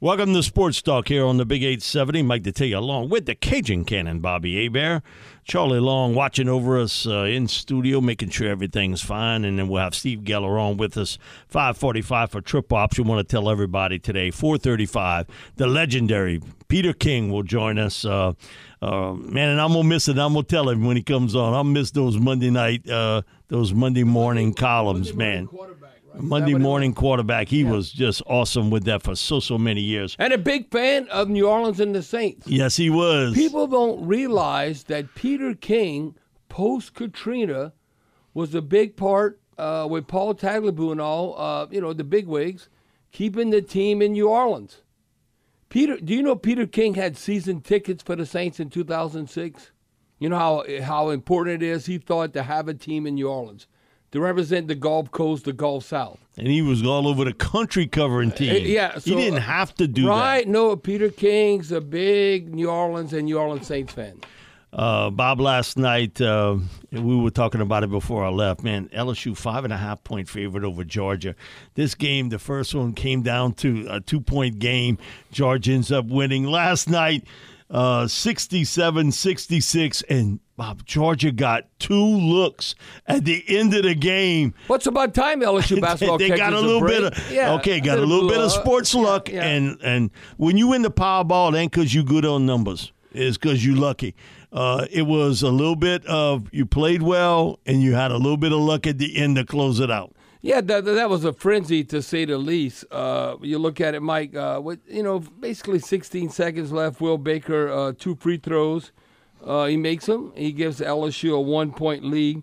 Welcome to Sports Talk here on the Big 870. Mike Detillier along with the Cajun Cannon, Bobby Hebert. Charlie Long watching over us uh, in studio, making sure everything's fine. And then we'll have Steve Geller on with us, 545 for Trip Ops. We want to tell everybody today, 435, the legendary Peter King will join us. Uh, uh, man, and I'm going to miss it. I'm going to tell him when he comes on. I'll miss those Monday night, uh, those Monday morning columns, man. Monday morning quarterback. He yeah. was just awesome with that for so so many years. And a big fan of New Orleans and the Saints. Yes, he was. People don't realize that Peter King, post Katrina, was a big part uh, with Paul Tagliabue and all. Uh, you know the big wigs, keeping the team in New Orleans. Peter, do you know Peter King had season tickets for the Saints in 2006? You know how how important it is. He thought to have a team in New Orleans to represent the Gulf Coast, the Gulf South. And he was all over the country covering teams. Uh, yeah, so, he didn't have to do right, that. Right? No, Peter King's a big New Orleans and New Orleans Saints fan. Uh, Bob, last night uh, we were talking about it before I left. Man, LSU five and a half point favorite over Georgia. This game, the first one came down to a two point game. Georgia ends up winning last night, uh, 67 66, and Bob, Georgia got two looks at the end of the game. What's about time LSU basketball? they got a little a bit of yeah, okay, got a little bit of sports luck, yeah, yeah. and and when you win the Powerball, it ain't because you good on numbers. It's because you lucky. Uh, it was a little bit of you played well, and you had a little bit of luck at the end to close it out. Yeah, that, that was a frenzy to say the least. Uh, you look at it, Mike. Uh, with you know, basically 16 seconds left. Will Baker uh, two free throws. Uh, he makes them. He gives LSU a one point lead.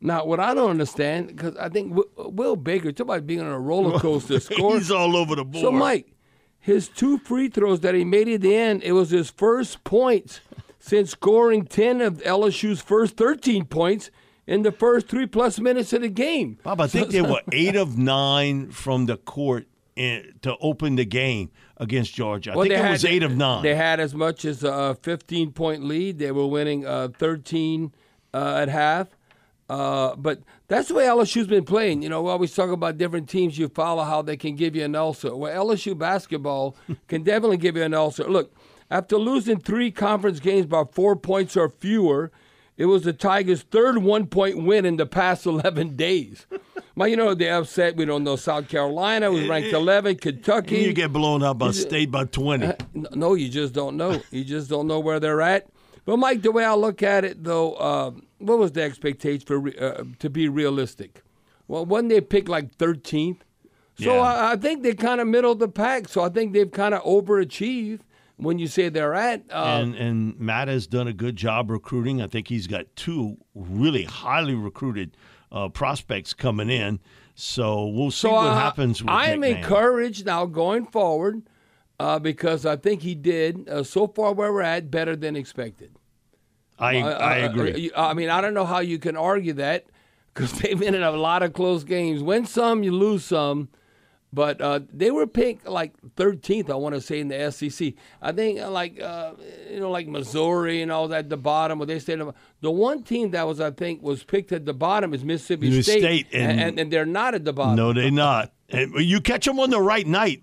Now, what I don't understand, because I think Will Baker, talk about being on a roller coaster score. He's all over the board. So, Mike, his two free throws that he made at the end, it was his first points since scoring 10 of LSU's first 13 points in the first three plus minutes of the game. Bob, I think so, they were eight of nine from the court in, to open the game against Georgia. I well, think it was eight of nine. They had as much as a 15 point lead. They were winning uh, 13 uh, at half. Uh, but that's the way LSU's been playing. You know, we always talk about different teams you follow, how they can give you an ulcer. Well, LSU basketball can definitely give you an ulcer. Look, after losing three conference games by four points or fewer, it was the Tigers' third one point win in the past 11 days. Well, you know, they're upset. We don't know. South Carolina was ranked 11. Kentucky. You get blown out by state by 20. Uh, no, you just don't know. You just don't know where they're at. But Mike, the way I look at it, though, um, what was the expectation for uh, to be realistic? Well, when they picked like 13th, so Yeah. I, I think they kind of middle of the pack. So I think they've kind of overachieved when you say they're at. Uh, and and Matt has done a good job recruiting. I think he's got two really highly recruited uh, prospects coming in. So we'll see so what I, happens. With I am encouraged now going forward uh, because I think he did uh, so far where we're at better than expected. I Uh, I uh, agree. uh, I mean, I don't know how you can argue that because they've been in a lot of close games. Win some, you lose some. But uh, they were picked like 13th, I want to say, in the SEC. I think uh, like uh, you know, like Missouri and all that at the bottom. Where they stayed. The one team that was, I think, was picked at the bottom is Mississippi Mississippi State, State, and- and, and they're not at the bottom. no, they're not. And you catch them on the right night,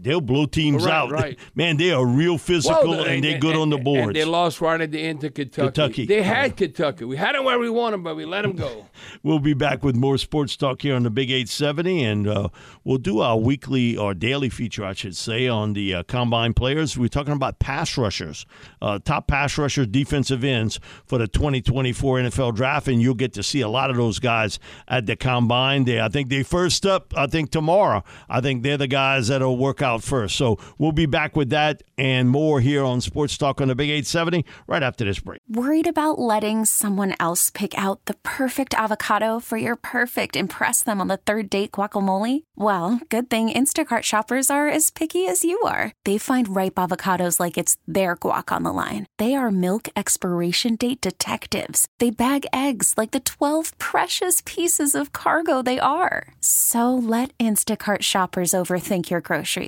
they'll blow teams Right, out. right. Man, they are real physical Well, and they're good on the And boards. they lost right at the end to Kentucky. Kentucky. They had Kentucky. We had them where we wanted them, but we let them go. We'll be back with more sports talk here on the Big 870, and uh, we'll do our weekly or daily feature, I should say, on the uh, combine players. We're talking about pass rushers, uh, top pass rushers, defensive ends for the 2024 NFL Draft, and you'll get to see a lot of those guys at the combine. They, I think they first up. I think tomorrow. I think they're the guys that'll work out first. So we'll be back with that and more here on Sports Talk on the Big 870 right after this break. Worried about letting someone else pick out the perfect avocado for your perfect impress them on the third date guacamole? Well, good thing Instacart shoppers are as picky as you are. They find ripe avocados like it's their guac on the line. They are milk expiration date detectives. They bag eggs like the 12 precious pieces of cargo they are. So let Instacart shoppers overthink your groceries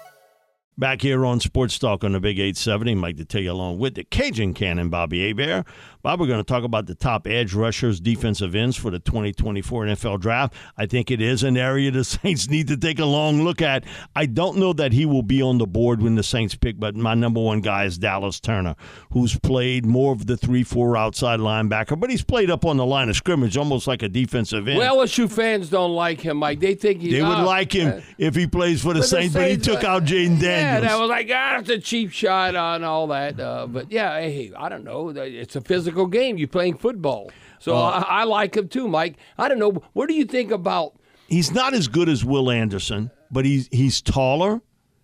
Back here on Sports Talk on the Big 870, Mike Detillier along with the Cajun Cannon, Bobby Hebert. Bob, we're going to talk about the top edge rushers, defensive ends for the 2024 NFL Draft. I think it is an area the Saints need to take a long look at. I don't know that he will be on the board when the Saints pick, but my number one guy is Dallas Turner, who's played more of the 3 4 outside linebacker, but he's played up on the line of scrimmage almost like a defensive end. Well, LSU fans don't like him, Mike. They think he, they would like him uh, if he plays for the but the Saints, but he took out Jayden Daniels. Yeah, that was like, ah, it's a cheap shot on all that. Uh, but yeah, hey, I don't know. It's a physical game. You're playing football. So Uh, I, I like him too, Mike. I don't know. What do you think about? he's not as good as Will Anderson, but he's he's taller.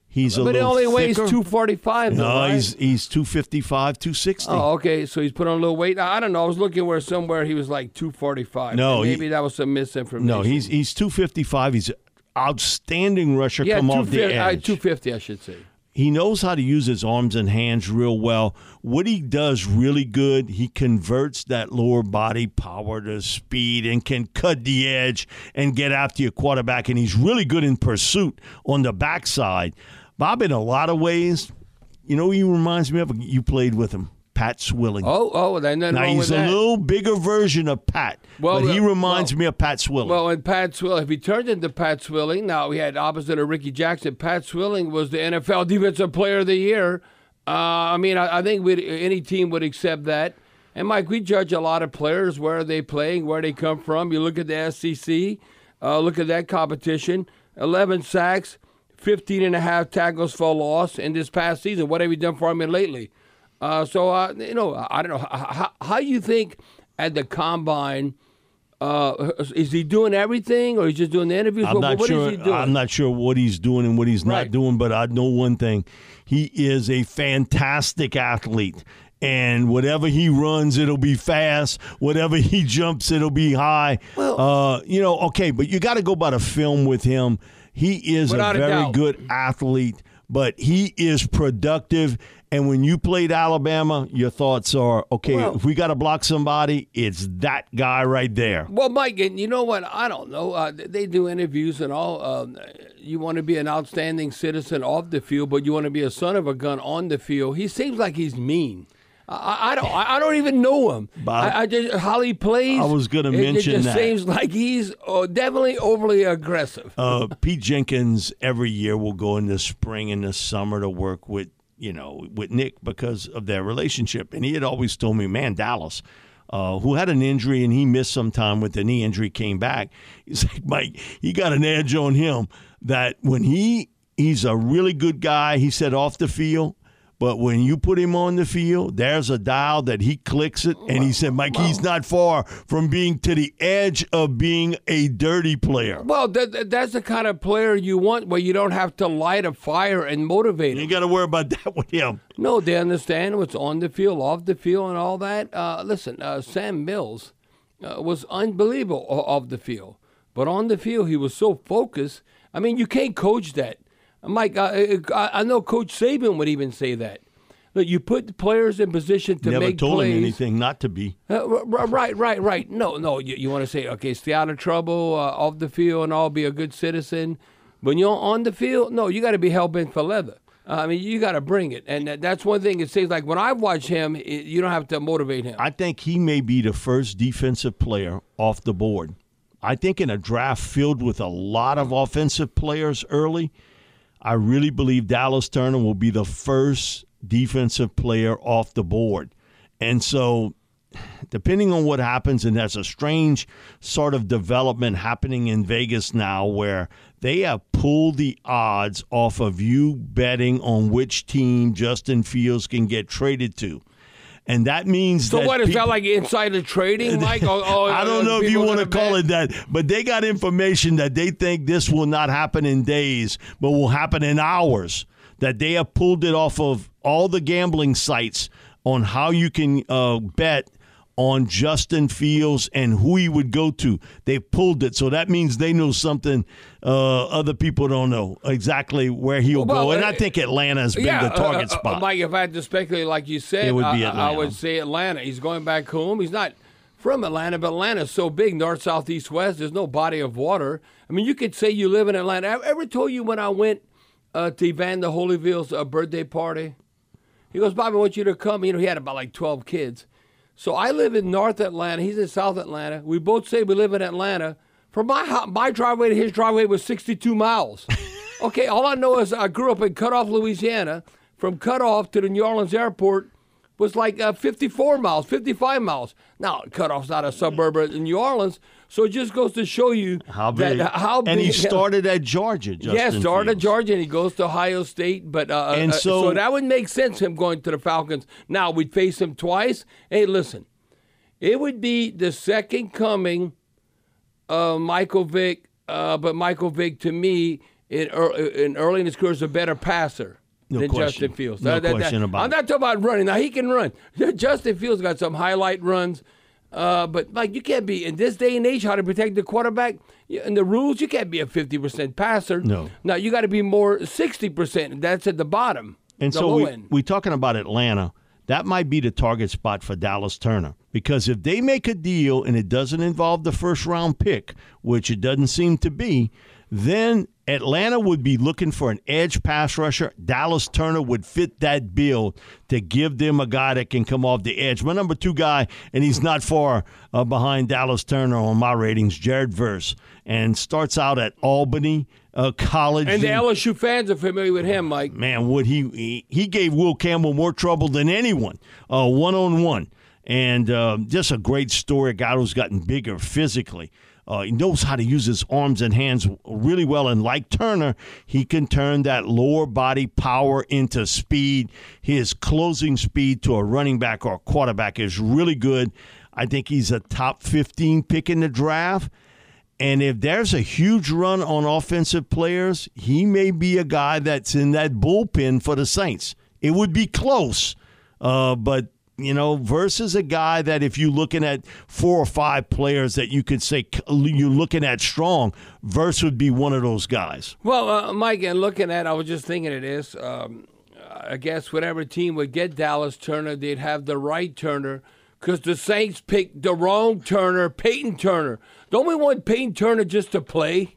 He's a little. But he little only weighs thicker. 245. though, No, right? he's he's 255, 260. Oh, okay. So he's put on a little weight. I don't know. I was looking where somewhere he was like 245. No, he- maybe that was some misinformation. no, he's he's 255. He's outstanding rusher yeah, come off the 250, uh, edge. 250, I should say. he knows how to use his arms and hands real well. What he does really good, he converts that lower body power to speed and can cut the edge and get after your quarterback. And he's really good in pursuit on the backside. Bob, in a lot of ways, you know, he reminds me of you played with him. Pat Swilling. Oh, oh, and then now he's a that. little bigger version of Pat, Well, but he reminds well- me of Pat Swilling. Well, and Pat Swilling, if he turned into Pat Swilling, now we had opposite of Rickey Jackson. Pat Swilling was the NFL Defensive Player of the Year. Uh, I mean, I, I think we'd, any team would accept that. And Mike, we judge a lot of players where are they playing, where they come from. You look at the SEC, uh, look at that competition. 11 sacks, 15 and a half tackles for loss in this past season. What have you done for him lately? Uh, so, uh, you know, I don't know. How, how, you think at the combine – uh, is he doing everything, or he's just doing the interviews? I'm What- not what is sure. he doing? I'm not sure what he's doing and what he's Right. not doing, but I know one thing: he is a fantastic athlete. And whatever he runs, it'll be fast. Whatever he jumps, it'll be high. Well- uh, you know, okay, but you got to go by the film with him. He is a a very doubt. good athlete, but he is productive. And when you played Alabama, your thoughts are okay. Well- if we got to block somebody, it's that guy right there. Well, Mike, and you know what? I don't know. Uh, they do interviews and all. Um, you want to be an outstanding citizen off the field, but you want to be a son of a gun on the field. He seems like he's mean. I, I don't. I don't even know him. Bob, I, I just how he plays. I was gonna it- mention It just that. seems like he's uh, definitely overly aggressive. uh, Pete Jenkins every year will go in the spring and the summer to work with you know with Nick because of their relationship, and he had always told me, man, Dallas. Uh, who had an injury and he missed some time with the knee injury, came back. He's like, Mike, he got an edge on him that when he he's a really good guy. He said off the field, but when you put him on the field, there's a dial that he clicks it, and he said, Mike, he's not far from being to the edge of being a dirty player. Well, that, that- that's the kind of player you want, where you don't have to light a fire and motivate You got to worry about that with him. No, they understand what's on the field, off the field, and all that. Uh, listen, uh, Sam Mills uh, was unbelievable off the field, but on the field he was so focused. I mean, you can't coach that. Mike, I, I know Coach Saban would even say that. Look, you put the players in position to Never make told plays. him anything not to be. Uh, right, right, right. No, no. You, you want to say, okay, stay out of trouble uh, off the field and all, be a good citizen. When you're on the field, no, you got to be hell bent for leather. I mean, you got to bring it, and that's one thing. It seems like when I watch him, it, you don't have to motivate him. I think he may be the first defensive player off the board. I think in a draft filled with a lot of offensive players early, I really believe Dallas Turner will be the first defensive player off the board. And so, depending on what happens, and there's a strange sort of development happening in Vegas now where they have pulled the odds off of you betting on which team Justin Fields can get traded to. And that means so that what is people- that like insider trading, Mike? Oh, oh, I don't uh, know if you want to call bet? it that, but they got information that they think this will not happen in days, but will happen in hours. That they have pulled it off of all the gambling sites on how you can uh, bet on Justin Fields and who he would go to. They pulled it, so that means they know something uh, other people don't know exactly where he'll Well, go. And uh, I think Atlanta's been yeah, the target uh, uh, spot. Mike, if I had to speculate, like you said, It would be I- I, I would say Atlanta. He's going back home. He's not from Atlanta, but Atlanta's so big, north, south, east, west. There's no body of water. I mean, you could say you live in Atlanta. I ever told you when I went uh, to Evander Holyfield's uh, birthday party? He goes, Bobby, I want you to come. You know, he had about like 12 kids. So I live in North Atlanta. He's in South Atlanta. We both say we live in Atlanta. From my my driveway to his driveway was 62 miles. okay, all I know is I grew up in Cutoff, Louisiana. From Cutoff to the New Orleans airport was like uh, 54 miles, 55 miles. Now, Cutoff's not a suburb of New Orleans, so it just goes to show you how that- big? how and he started at Georgia. Justin yeah, started at Georgia and he goes to Ohio State, but uh, And uh, so- that would make sense him going to the Falcons. Now we'd face him twice. Hey, listen, it would be the second coming of Michael Vick, uh, but Michael Vick to me in, in early in his career is a better passer. No than question. Justin Fields. No question about I'm it. not talking about running. Now he can run. Justin Fields got some highlight runs, uh, but like you can't be in this day and age how to protect the quarterback. and the rules, you can't be a 50% passer. No. Now you got to be more 60%. That's at the bottom. And the so we, end. we talking about Atlanta. That might be the target spot for Dallas Turner because if they make a deal and it doesn't involve the first round pick, which it doesn't seem to be, then Atlanta would be looking for an edge pass rusher. Dallas Turner would fit that bill to give them a guy that can come off the edge. My number two guy, and he's not far uh, behind Dallas Turner on my ratings, Jared Verse, and starts out at Albany. Uh, college and the LSU fans are familiar with him, Mike. Man, would he he, he gave Will Campbell more trouble than anyone, one on one, and uh, just a great story. A guy who's gotten bigger physically. Uh, he knows how to use his arms and hands really well. And like Turner, he can turn that lower body power into speed. His closing speed to a running back or a quarterback is really good. I think he's a top 15 pick in the draft. And if there's a huge run on offensive players, he may be a guy that's in that bullpen for the Saints. It would be close, uh, but you know, versus a guy that if you're looking at four or five players that you could say you're looking at strong, Verse would be one of those guys. Well, uh, Mike, and looking at, I was just thinking of this. Um, I guess whatever team would get Dallas Turner, they'd have the right Turner because the Saints picked the wrong Turner, Peyton Turner. Don't we want Peyton Turner just to play?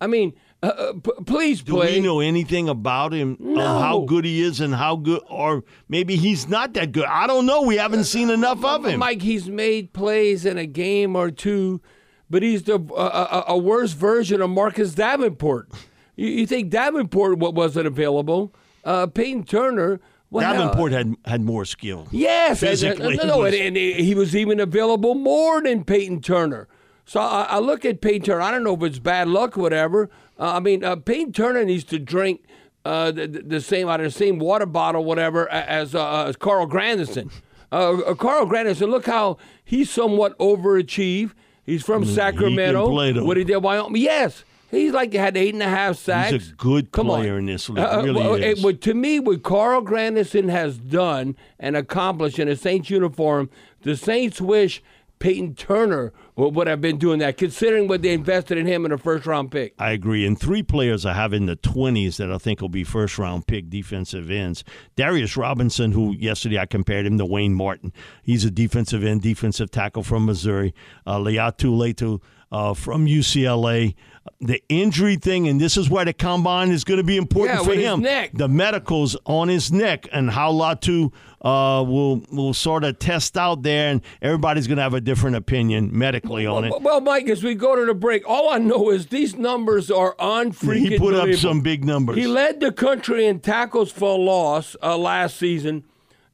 I mean, uh, uh, p- please play. Do we know anything about him? No. how good he is and how good, or maybe he's not that good. I don't know. We haven't seen enough of him. Mike, he's made plays in a game or two, but he's the uh, a, a worse version of Marcus Davenport. You, you think Davenport what wasn't available? Uh, Peyton Turner. Well, Davenport had had more skill. Yes, physically. And, no, and, and he was even available more than Peyton Turner. So I, I, look at Peyton Turner. I don't know if it's bad luck or whatever. Uh, I mean, uh, Peyton Turner needs to drink uh, the, the, same out of the same water bottle, whatever, as, uh, as Carl Granderson. Uh, uh, Carl Granderson, look how he somewhat overachieved. He's from mm, Sacramento. He what he did Wyoming. Yes. He's like he had eight and a half sacks. He's a good Come player on. in this league. Uh, really well, is. It, to me, what Carl Granderson has done and accomplished in a Saints uniform, the Saints wish Peyton Turner would have been doing that, considering what they invested in him in a first round pick. I agree. And three players I have in the 20s that I think will be first round pick defensive ends. Darius Robinson, who yesterday I compared him to Wayne Martin. He's a defensive end, defensive tackle from Missouri. Uh, Latu uh, from UCLA. The injury thing, and this is why the combine is going to be important yeah, for him. Neck. The medicals on his neck and how Latu uh, will will sort of test out there, and everybody's going to have a different opinion medically on it. Well, Mike, as we go to the break, all I know is these numbers are on freaking. He put up some big numbers. He led the country in tackles for loss uh, last season.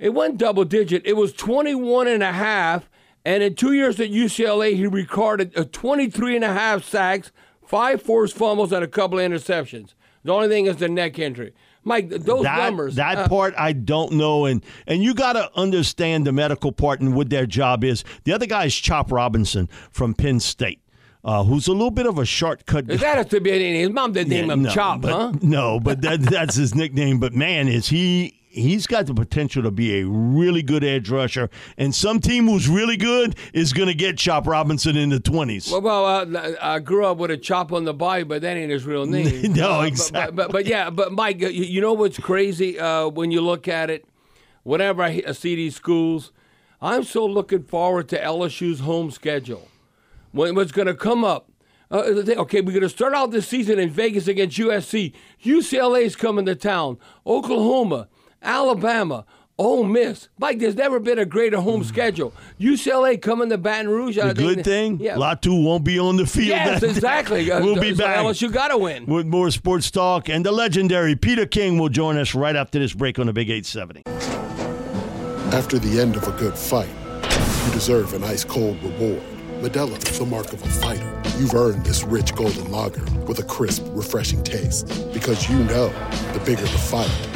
It went double digit. It was 21 and a half and in two years at UCLA, he recorded a 23 and a half sacks, five forced fumbles, and a couple of interceptions. The only thing is the neck injury. Mike, those that, numbers. That uh, part I don't know, and and you got to understand the medical part and what their job is. The other guy is Chop Robinson from Penn State. Uh, who's a little bit of a shortcut. Is that has to be his mom did name yeah, him no, Chop, but, huh? No, but that, that's his nickname. But man, is he he's got the potential to be a really good edge rusher. And some team who's really good is going to get Chop Robinson in the 20s. Well, well uh, I grew up with a chop on the body, but that ain't his real name. no, uh, exactly. But, but, but, yeah, but Mike, you, you know what's crazy uh, when you look at it? Whenever I see these schools, I'm so looking forward to LSU's home schedule. When what's going to come up? Uh, okay, we're going to start out this season in Vegas against USC. UCLA's coming to town. Oklahoma, Alabama, Ole Miss. Mike, there's never been a greater home mm. schedule. UCLA coming to Baton Rouge. The good thing, yeah. Latu won't be on the field. Yes, exactly. we'll be so back. LSU got to win. With more sports talk. And the legendary Peter King will join us right after this break on the Big 870. After the end of a good fight, you deserve an ice cold reward. Modelo is the mark of a fighter. You've earned this rich golden lager with a crisp, refreshing taste. Because you know the bigger the fight, the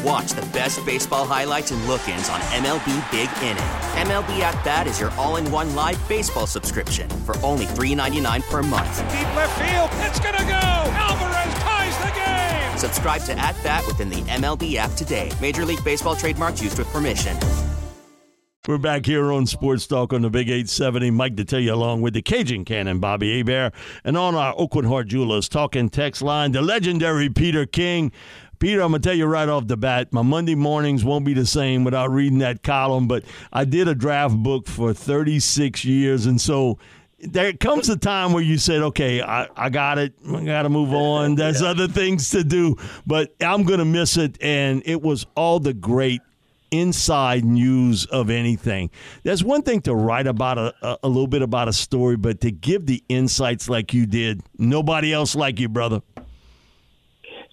And watch the best baseball highlights and look-ins on MLB Big Inning. MLB At Bat is your all-in-one live baseball subscription for only $3.99 per month. Deep left field, it's gonna go. Alvarez ties the game. Subscribe to At Bat within the MLB app today. Major League Baseball trademarks used with permission. We're back here on Sports Talk on the Big 870. Mike Detillier along with the Cajun Cannon, Bobby Hebert, and on our Aucoin Hart Jewelers talking text line, the legendary Peter King. Peter, I'm going to tell you right off the bat, my Monday mornings won't be the same without reading that column, but I did a draft book for 36 years, and so there comes a time where you said, okay, I, I got it. I got to move on. There's yeah. other things to do, but I'm going to miss it. And it was all the great inside news of anything. There's one thing to write about a, a, a, little bit about a story, but to give the insights like you did, nobody else like you, brother.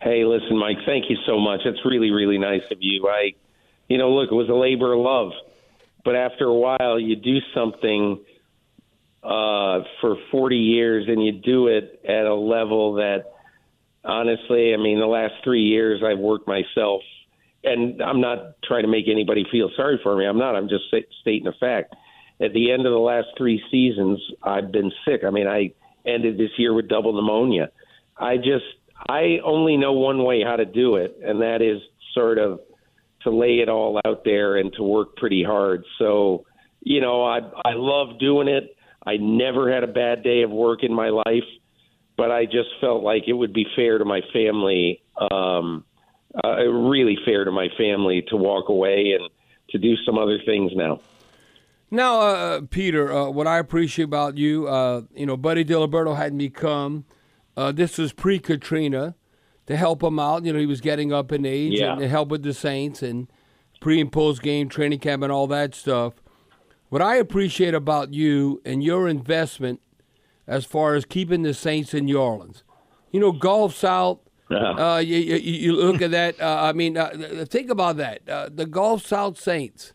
Hey, listen, Mike, thank you so much. It's really, really nice of you. I, you know, look, it was a labor of love, but after a while, you do something uh, for 40 years and you do it at a level that, honestly, I mean, the last three years I've worked myself and I'm not trying to make anybody feel sorry for me. I'm not. I'm just stating a fact. At the end of the last three seasons, I've been sick. I mean, I ended this year with double pneumonia. I just, I only know one way how to do it, and that is sort of to lay it all out there and to work pretty hard. So, you know, I I love doing it. I never had a bad day of work in my life, but I just felt like it would be fair to my family. Um, uh, really fair to my family to walk away and to do some other things now. Now, uh, Peter, uh, what I appreciate about you, uh, you know, Buddy Diliberto had me come. Uh, this was pre Katrina to help him out. You know, he was getting up in age yeah. and to help with the Saints and pre and post game training camp and all that stuff. What I appreciate about you and your investment as far as keeping the Saints in New Orleans. You know, Gulf South uh, you, you, you, look at that. Uh, I mean, uh, think about that. Uh, the Gulf South Saints,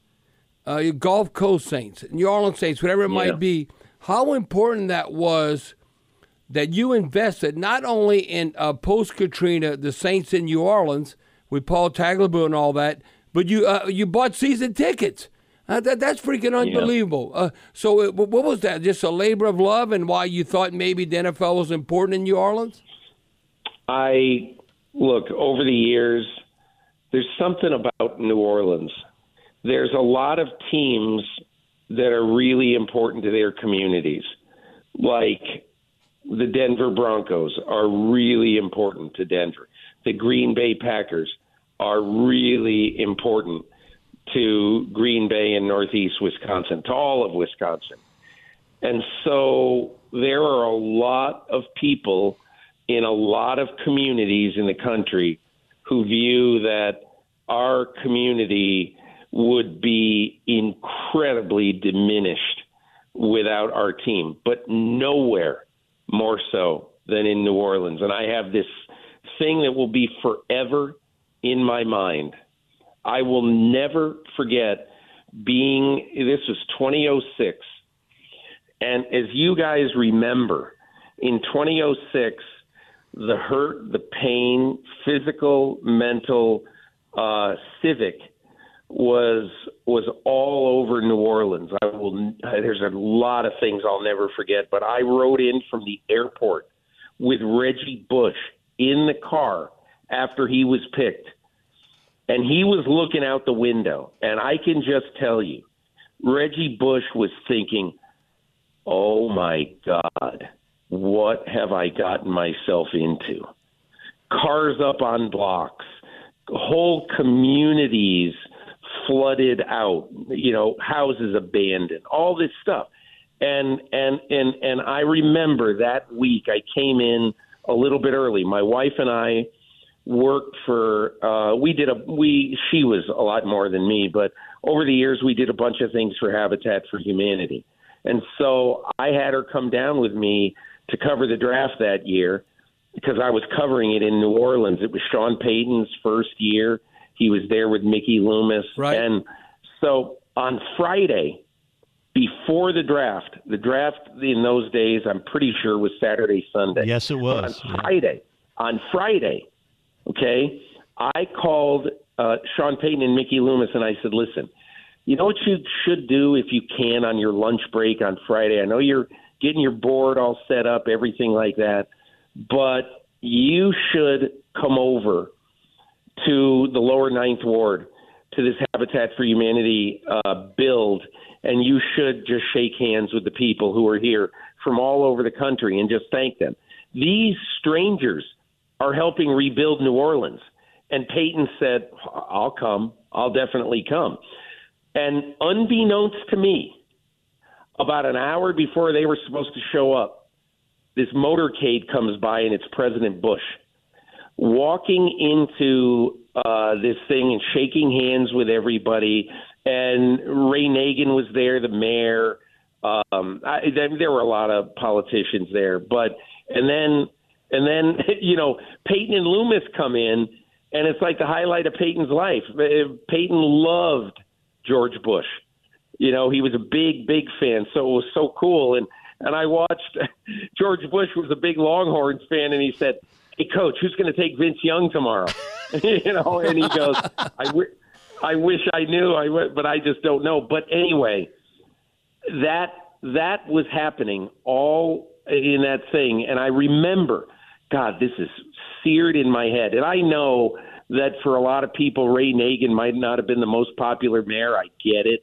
uh, Gulf Coast Saints, New Orleans Saints, whatever it yeah. might be. How important that was that you invested not only in uh, post Katrina, the Saints in New Orleans with Paul Tagliabue and all that, but you uh, you bought season tickets. Uh, that, that's freaking unbelievable. Yeah. so, what was that? Just a labor of love, and why you thought maybe the NFL was important in New Orleans? I look over the years. There's something about New Orleans. There's a lot of teams that are really important to their communities, like the Denver Broncos are really important to Denver. The Green Bay Packers are really important to Green Bay and Northeast Wisconsin, to all of Wisconsin. And so there are a lot of people in a lot of communities in the country who view that our community would be incredibly diminished without our team, but nowhere more so than in New Orleans. And I have this thing that will be forever in my mind. I will never forget being, this was 2006. And as you guys remember, in 2006, the hurt, the pain, physical, mental, uh, civic was was all over New Orleans. I will. There's a lot of things I'll never forget. But I rode in from the airport with Reggie Bush in the car after he was picked, and he was looking out the window. And I can just tell you, Reggie Bush was thinking, "Oh my God." what have I gotten myself into? Cars up on blocks, whole communities flooded out, you know, houses abandoned, all this stuff. And and and and I remember that week I came in a little bit early. My wife and I worked for uh we did a we she was a lot more than me, but over the years we did a bunch of things for Habitat for Humanity. And so I had her come down with me to cover the draft that year because I was covering it in New Orleans. It was Sean Payton's first year. He was there with Mickey Loomis. Right. And so on Friday, before the draft, the draft in those days, I'm pretty sure was Saturday, Sunday. Yes, it was. But on Friday, on Friday, okay, I called uh, Sean Payton and Mickey Loomis and I said, listen, you know what you should do if you can on your lunch break on Friday? I know you're getting your board all set up, everything like that. But you should come over to the lower ninth ward to this Habitat for Humanity uh, build, and you should just shake hands with the people who are here from all over the country and just thank them. These strangers are helping rebuild New Orleans. And Payton said, I'll come. I'll definitely come. And unbeknownst to me, about an hour before they were supposed to show up, this motorcade comes by and it's President Bush walking into uh, this thing and shaking hands with everybody. And Ray Nagin was there, the mayor. Um, I, there were a lot of politicians there, but and then and then you know Payton and Loomis come in, and it's like the highlight of Payton's life. Uh, Payton loved George Bush. You know, he was a big, big fan, so it was so cool. And and I watched George Bush was a big Longhorns fan, and he said, "Hey, coach, who's going to take Vince Young tomorrow?" you know, and he goes, "I, w- I wish I knew, I w- but I just don't know." But anyway, that that was happening all in that thing, and I remember, God, this is seared in my head, and I know that for a lot of people, Ray Nagin might not have been the most popular mayor. I get it.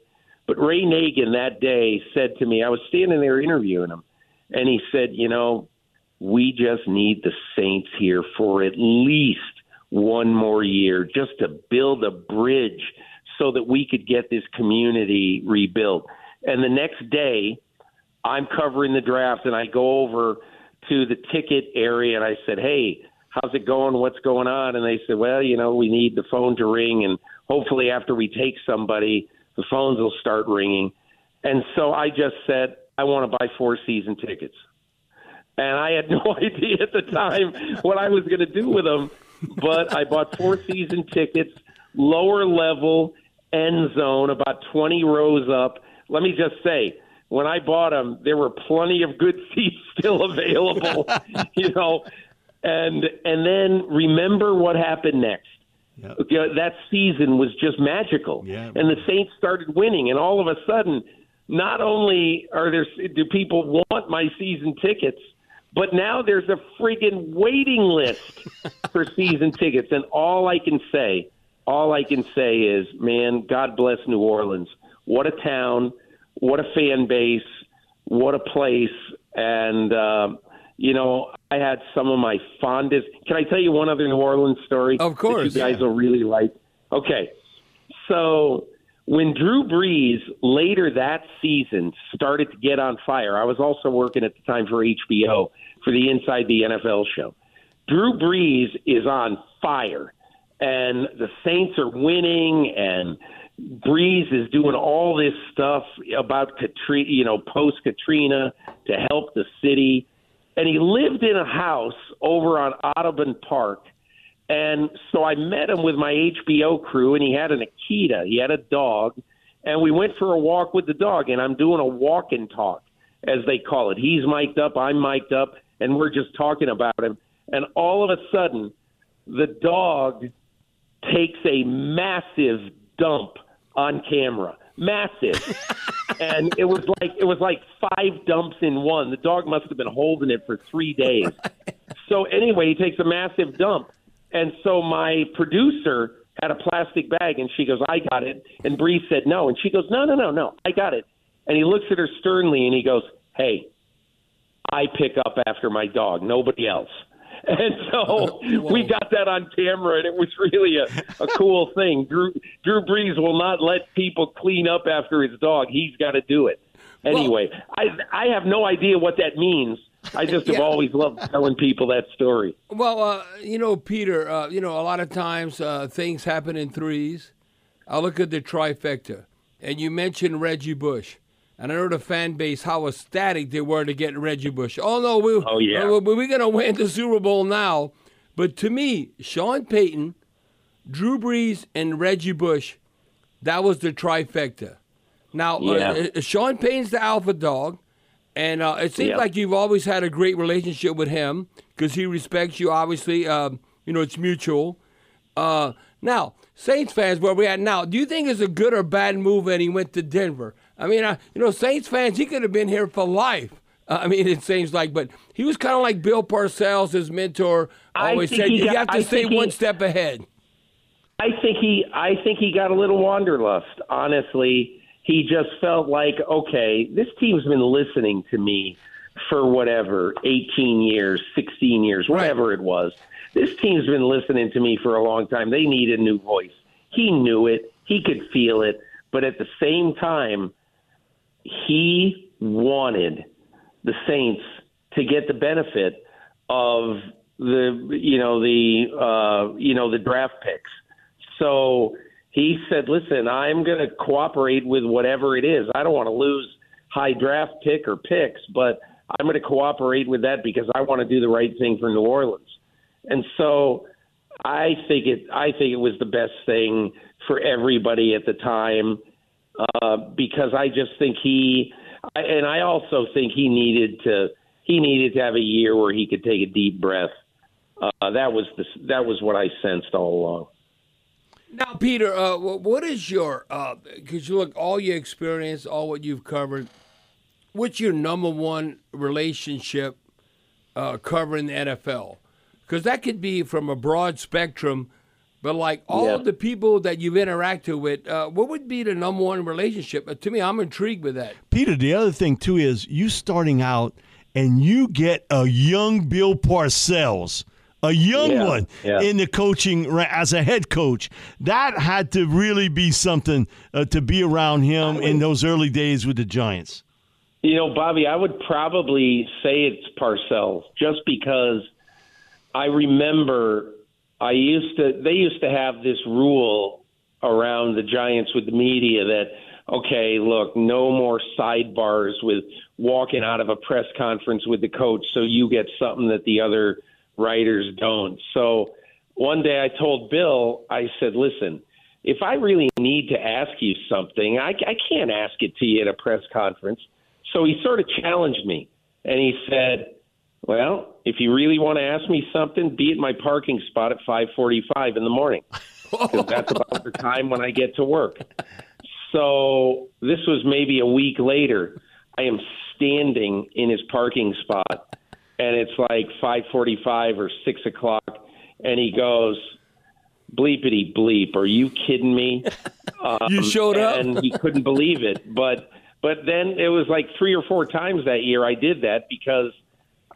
But Ray Nagin that day said to me, I was standing there interviewing him, and he said, You know, we just need the Saints here for at least one more year just to build a bridge so that we could get this community rebuilt. And the next day, I'm covering the draft and I go over to the ticket area and I said, Hey, how's it going? What's going on? And they said, Well, you know, we need the phone to ring and hopefully after we take somebody, the phones will start ringing. And so I just said, I want to buy four season tickets. And I had no idea at the time what I was going to do with them, but I bought four season tickets, lower level, end zone, about 20 rows up. Let me just say, when I bought them, there were plenty of good seats still available, you know. And and then remember what happened next. Yep. That season was just magical, yeah. and the Saints started winning, and all of a sudden, not only are there do people want my season tickets, but now there's a friggin' waiting list for season tickets, and all I can say, all I can say is, man, God bless New Orleans. What a town! What a fan base! What a place! And uh, you know, I had some of my fondest. Can I tell you one other New Orleans story? Of course, you guys yeah. will really like. Okay, so when Drew Brees later that season started to get on fire, I was also working at the time for HBO for the Inside the NFL show. Drew Brees is on fire, and the Saints are winning, and Brees is doing all this stuff about Katrina, you know, post Katrina to help the city. And he lived in a house over on Audubon Park. And so I met him with my HBO crew, and he had an Akita. He had a dog, and we went for a walk with the dog. And I'm doing a walk and talk, as they call it. He's mic'd up, I'm mic'd up, and we're just talking about him. And all of a sudden, the dog takes a massive dump on camera, massive, and it was like it was like five dumps in one. The dog must have been holding it for three days. So anyway, he takes a massive dump, and so my producer had a plastic bag, and she goes, "I got it," and Brees said no, and she goes, "No, no, no, no, I got it," and he looks at her sternly, and he goes, "Hey." I pick up after my dog, nobody else. And so oh, we got that on camera, and it was really a, a cool thing. Drew, Drew Brees will not let people clean up after his dog. He's got to do it. Anyway, I I have no idea what that means. I just have always loved telling people that story. Well, uh, you know, Peter, uh, you know, a lot of times uh, things happen in threes. I look at the trifecta, and you mentioned Reggie Bush. And I know the fan base, how ecstatic they were to get Reggie Bush. Oh, no, we, Oh, yeah. uh, we're going to win the Super Bowl now. But to me, Sean Payton, Drew Brees, and Reggie Bush, that was the trifecta. Now, Yeah. uh, uh, Sean Payton's the alpha dog. And uh, it seems Yep. like you've always had a great relationship with him because he respects you. Obviously, um, you know it's mutual. Uh, now, Saints fans, where we at now? Do you think it's a good or bad move that he went to Denver? I mean, uh, you know, Saints fans, he could have been here for life. Uh, I mean, it seems like, but he was kind of like Bill Parcells, his mentor. Always said you have to I stay he, one step ahead. I think he, I think he got a little wanderlust. Honestly, he just felt like, okay, this team's been listening to me for whatever, 18 years, 16 years, whatever it was. This team's been listening to me for a long time. They need a new voice. He knew it. He could feel it. But at the same time, he wanted the Saints to get the benefit of the you know the uh, you know the draft picks. So he said, "Listen, I'm going to cooperate with whatever it is. I don't want to lose high draft pick or picks, but I'm going to cooperate with that because I want to do the right thing for New Orleans." And so I think it I think it was the best thing for everybody at the time uh, because I just think he I, and I also think he needed to he needed to have a year where he could take a deep breath. Uh, that was the that was what I sensed all along. Now, Peter, uh, what is your because uh, you look all your experience, all what you've covered. What's your number one relationship uh, covering the NFL? Because that could be from a broad spectrum but like all yeah. the people that you've interacted with, uh, what would be the number one relationship? Uh, to me, I'm intrigued with that. Peter, the other thing too is you starting out and you get a young Bill Parcells, a young yeah, one yeah. in the coaching as a head coach. That had to really be something uh, to be around him would, in those early days with the Giants. You know, Bobby, I would probably say it's Parcells just because I remember I used to they used to have this rule around the Giants with the media that okay, look, no more sidebars with walking out of a press conference with the coach so you get something that the other writers don't. So one day I told Bill, I said, "Listen, if I really need to ask you something, I, I can't ask it to you at a press conference." So he sort of challenged me, and he said, well, if you really want to ask me something, be at my parking spot at 5:45 in the morning because that's about the time when I get to work. So this was maybe a week later. I am standing in his parking spot, and it's like 5:45 or six o'clock, and he goes, "Bleepity bleep! Are you kidding me?" Um, you showed up, and he couldn't believe it. But but then it was like three or four times that year I did that because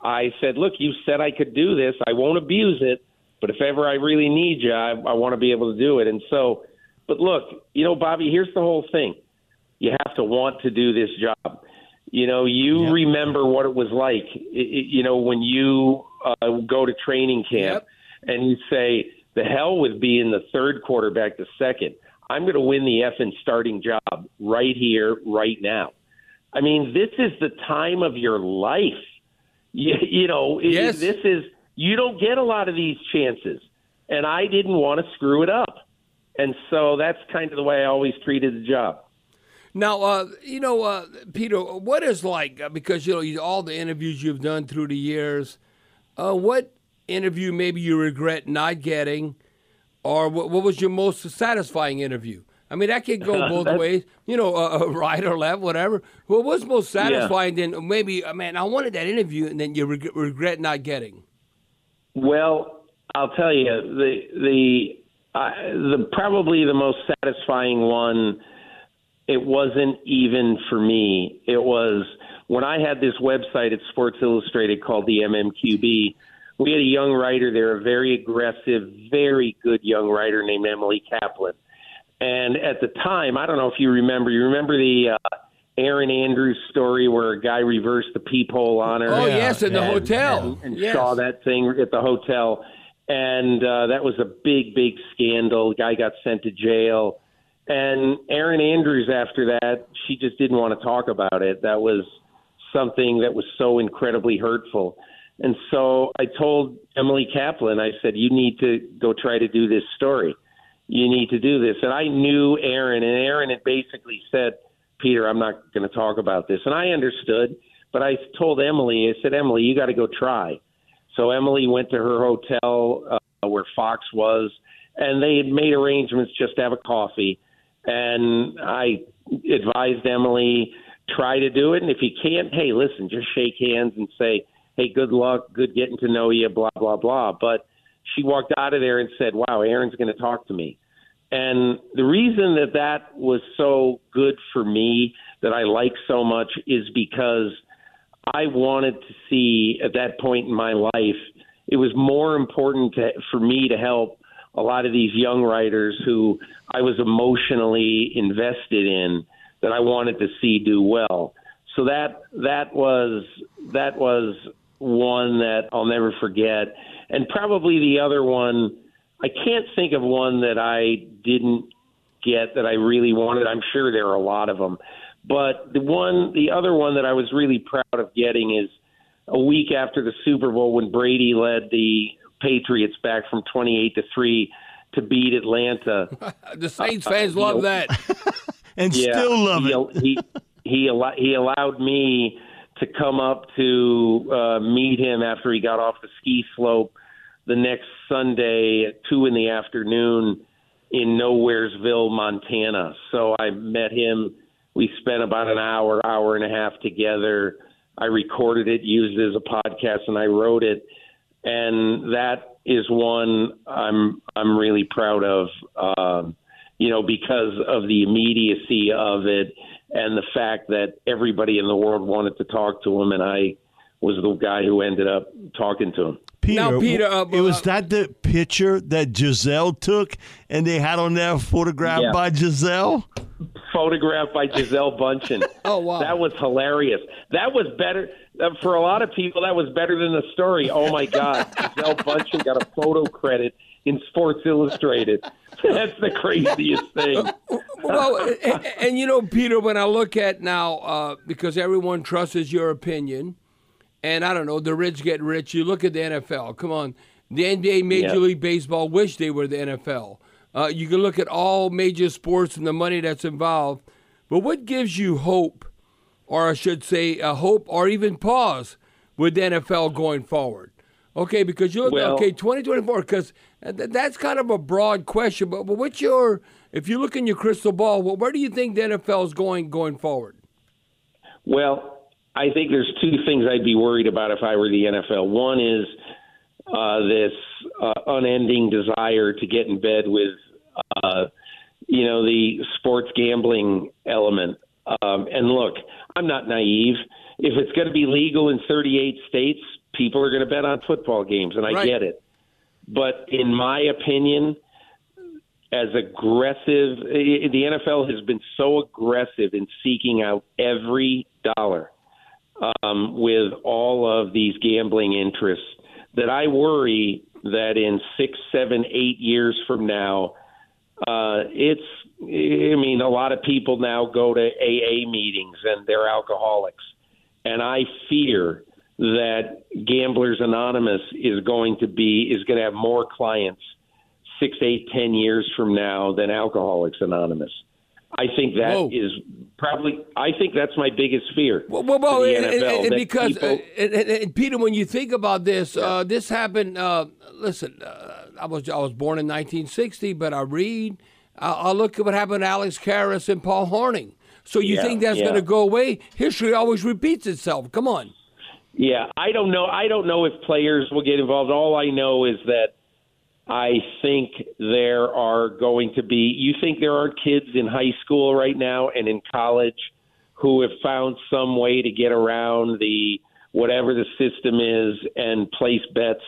I said, look, you said I could do this. I won't abuse it, but if ever I really need you, I, I want to be able to do it. And so, but look, you know, Bobby, here's the whole thing. You have to want to do this job. You know, you yep. remember what it was like, it, it, you know, when you uh, go to training camp yep. and you say, the hell with being the third quarterback, the second. I'm going to win the f effing starting job right here, right now. I mean, this is the time of your life you, you know, yes. this is you don't get a lot of these chances, and I didn't want to screw it up, and so that's kind of the way I always treated the job. Now, uh, you know, uh, Peter, what is like uh, because you know all the interviews you've done through the years. Uh, what interview maybe you regret not getting, or what, what was your most satisfying interview? I mean, that could go both ways, you know, uh, right or left, whatever. What was most satisfying yeah. then maybe, uh, man, I wanted that interview and then you reg- regret not getting? Well, I'll tell you, the, the, uh, the probably the most satisfying one, it wasn't even for me. It was when I had this website at Sports Illustrated called the MMQB. We had a young writer there, a very aggressive, very good young writer named Emily Kaplan and at the time, I don't know if you remember. You remember the uh, Erin Andrews story where a guy reversed the peephole on her. Oh yes, in the hotel, and, and yes. saw that thing at the hotel, and uh, that was a big, big scandal. The guy got sent to jail, and Erin Andrews after that, she just didn't want to talk about it. That was something that was so incredibly hurtful. And so I told Emily Kaplan, I said, you need to go try to do this story you need to do this. And I knew Erin, and Erin had basically said, Peter, I'm not going to talk about this. And I understood, but I told Emily, I said, Emily, you got to go try. So Emily went to her hotel uh, where Fox was, and they had made arrangements just to have a coffee. And I advised Emily, try to do it. And if you can't, hey, listen, just shake hands and say, hey, good luck, good getting to know you, blah, blah, blah. But she walked out of there and said, wow, Erin's going to talk to me. And the reason that that was so good for me, that I like so much, is because I wanted to see at that point in my life, it was more important to, for me to help a lot of these young writers who I was emotionally invested in that I wanted to see do well. So that that was that was one that I'll never forget, and probably the other one. I can't think of one that I didn't get that I really wanted. I'm sure there are a lot of them, but the one, the other one that I was really proud of getting is a week after the Super Bowl when Brady led the Patriots back from 28 to three to beat Atlanta. the Saints fans uh, love that. and yeah, still love he, it. he he he allowed me to come up to uh, meet him after he got off the ski slope the next Sunday at two in the afternoon in Nowheresville, Montana. So I met him. We spent about an hour, hour and a half together. I recorded it, used it as a podcast, and I wrote it. And that is one I'm I'm really proud of. Um, you know, because of the immediacy of it and the fact that everybody in the world wanted to talk to him, and I was the guy who ended up talking to him. Peter, now, Peter, uh, it was uh, that the picture that Gisele took, and they had on there photographed yeah. by Gisele. Photographed by Gisele Bündchen. oh wow, that was hilarious. That was better for a lot of people. That was better than the story. Oh my God, Gisele Bündchen got a photo credit in Sports Illustrated. That's the craziest thing. well, and, and, you know, Peter, when I look at now, uh, because everyone trusts your opinion, and I don't know, the rich get rich. You look at the NFL. Come on, the NBA, Major League Baseball wish they were the NFL. Uh, you can look at all major sports and the money that's involved. But what gives you hope, or I should say, a hope, or even pause with the NFL going forward? Okay, because you look well, okay, 2024, because that's kind of a broad question. But, but what's your, if you look in your crystal ball, well, where do you think the NFL is going going forward? Well, I think there's two things I'd be worried about if I were the NFL. One is uh, this uh, unending desire to get in bed with, uh, you know, the sports gambling element. Um, and look, I'm not naive. If it's going to be legal in 38 states, people are going to bet on football games, and I right. get it. But in my opinion, as aggressive, the NFL has been so aggressive in seeking out every dollar um, with all of these gambling interests that I worry that in six, seven, eight years from now, uh, it's. I mean, a lot of people now go to AA meetings and they're alcoholics, and I fear that Gamblers Anonymous is going to be is going to have more clients six, eight, ten years from now than Alcoholics Anonymous. I think that Whoa. is probably. I think that's my biggest fear. Well, well, and, NFL, and, because people, and, and, Peter, when you think about this, yeah. uh, this happened. Uh, listen, uh, I was I was born in 1960, but I read. I, look at what happened to Alex Karras and Paul Hornung. So you yeah, think that's yeah. going to go away? History always repeats itself. Come on. Yeah, I don't know. I don't know if players will get involved. All I know is that I think there are going to be. You think there are kids in high school right now and in college who have found some way to get around the whatever the system is and place bets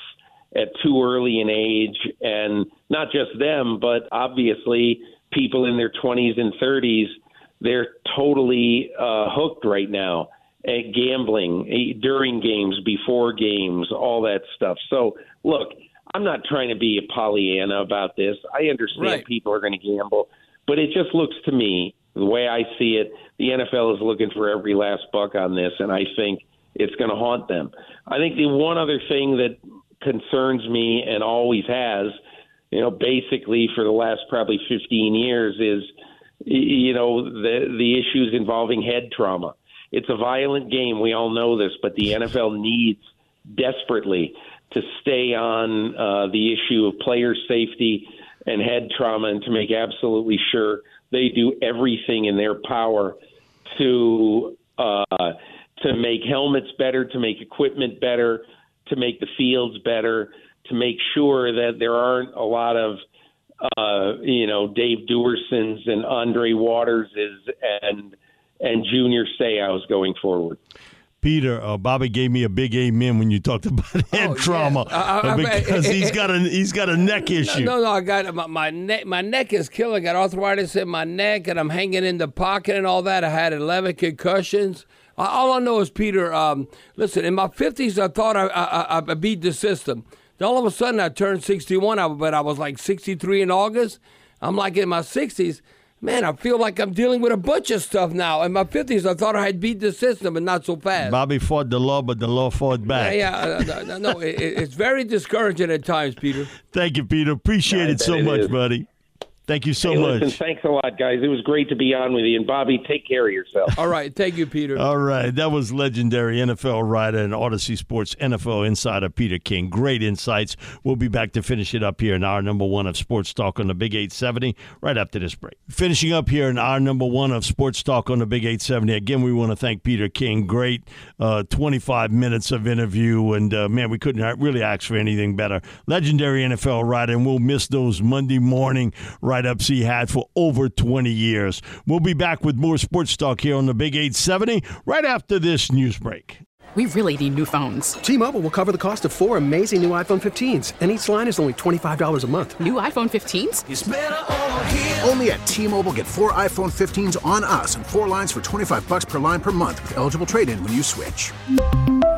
at too early an age, and not just them, but obviously people in their 20s and 30s. They're totally uh, hooked right now at gambling during games, before games, all that stuff. So, look, I'm not trying to be a Pollyanna about this. I understand right. people are going to gamble, but it just looks to me, the way I see it, the NFL is looking for every last buck on this, and I think it's going to haunt them. I think the one other thing that concerns me and always has, you know, basically for the last probably 15 years is, you know, the the issues involving head trauma it's a violent game. We all know this, but the NFL needs desperately to stay on uh, the issue of player safety and head trauma and to make absolutely sure they do everything in their power to uh, to make helmets better, to make equipment better, to make the fields better, to make sure that there aren't a lot of uh, you know Dave Duersons and Andre Waterses and and Junior Seau's going forward. Peter, uh, Bobby gave me a big amen when you talked about head Oh, trauma yeah. I- I- uh, because I- he's got a he's got a neck issue. No, no, I got my, my neck. My neck is killing. I got arthritis in my neck, and I'm hanging in the pocket and all that. I had 11 concussions. All I know is Peter. Um, listen, in my 50s, I thought I, I, I, I beat the system. Then all of a sudden, I turned 61. I, but I was like 63 in August. I'm like in my 60s. Man, I feel like I'm dealing with a bunch of stuff now. In my 50s, I thought I had beat the system, but not so fast. Bobby fought the law, but the law fought back. Yeah, yeah, uh, no, no, it, it's very discouraging at times, Peter. Thank you, Peter. Appreciate I it so it much, is. buddy. Thank you so Hey, much. Listen, thanks a lot, guys. It was great to be on with you. And Bobby, take care of yourself. All right, thank you, Peter. All right, that was legendary NFL writer and Audacy Sports NFL insider Peter King. Great insights. We'll be back to finish it up here in hour number one of Sports Talk on the Big 870 right after this break. Finishing up here in hour number one of Sports Talk on the Big 870. Again, we want to thank Peter King. Great uh, 25 minutes of interview, and uh, man, we couldn't really ask for anything better. Legendary NFL writer, and we'll miss those Monday morning write ups he had for over 20 years. We'll be back with more Sports Talk here on the Big 870 right after this news break. We really need new phones. T-Mobile will cover the cost of four amazing new iPhone 15s, and each line is only $25 a month. New iPhone 15s? Only at T-Mobile get four iPhone 15s on us and four lines for 25 bucks per line per month with eligible trade-in when you switch.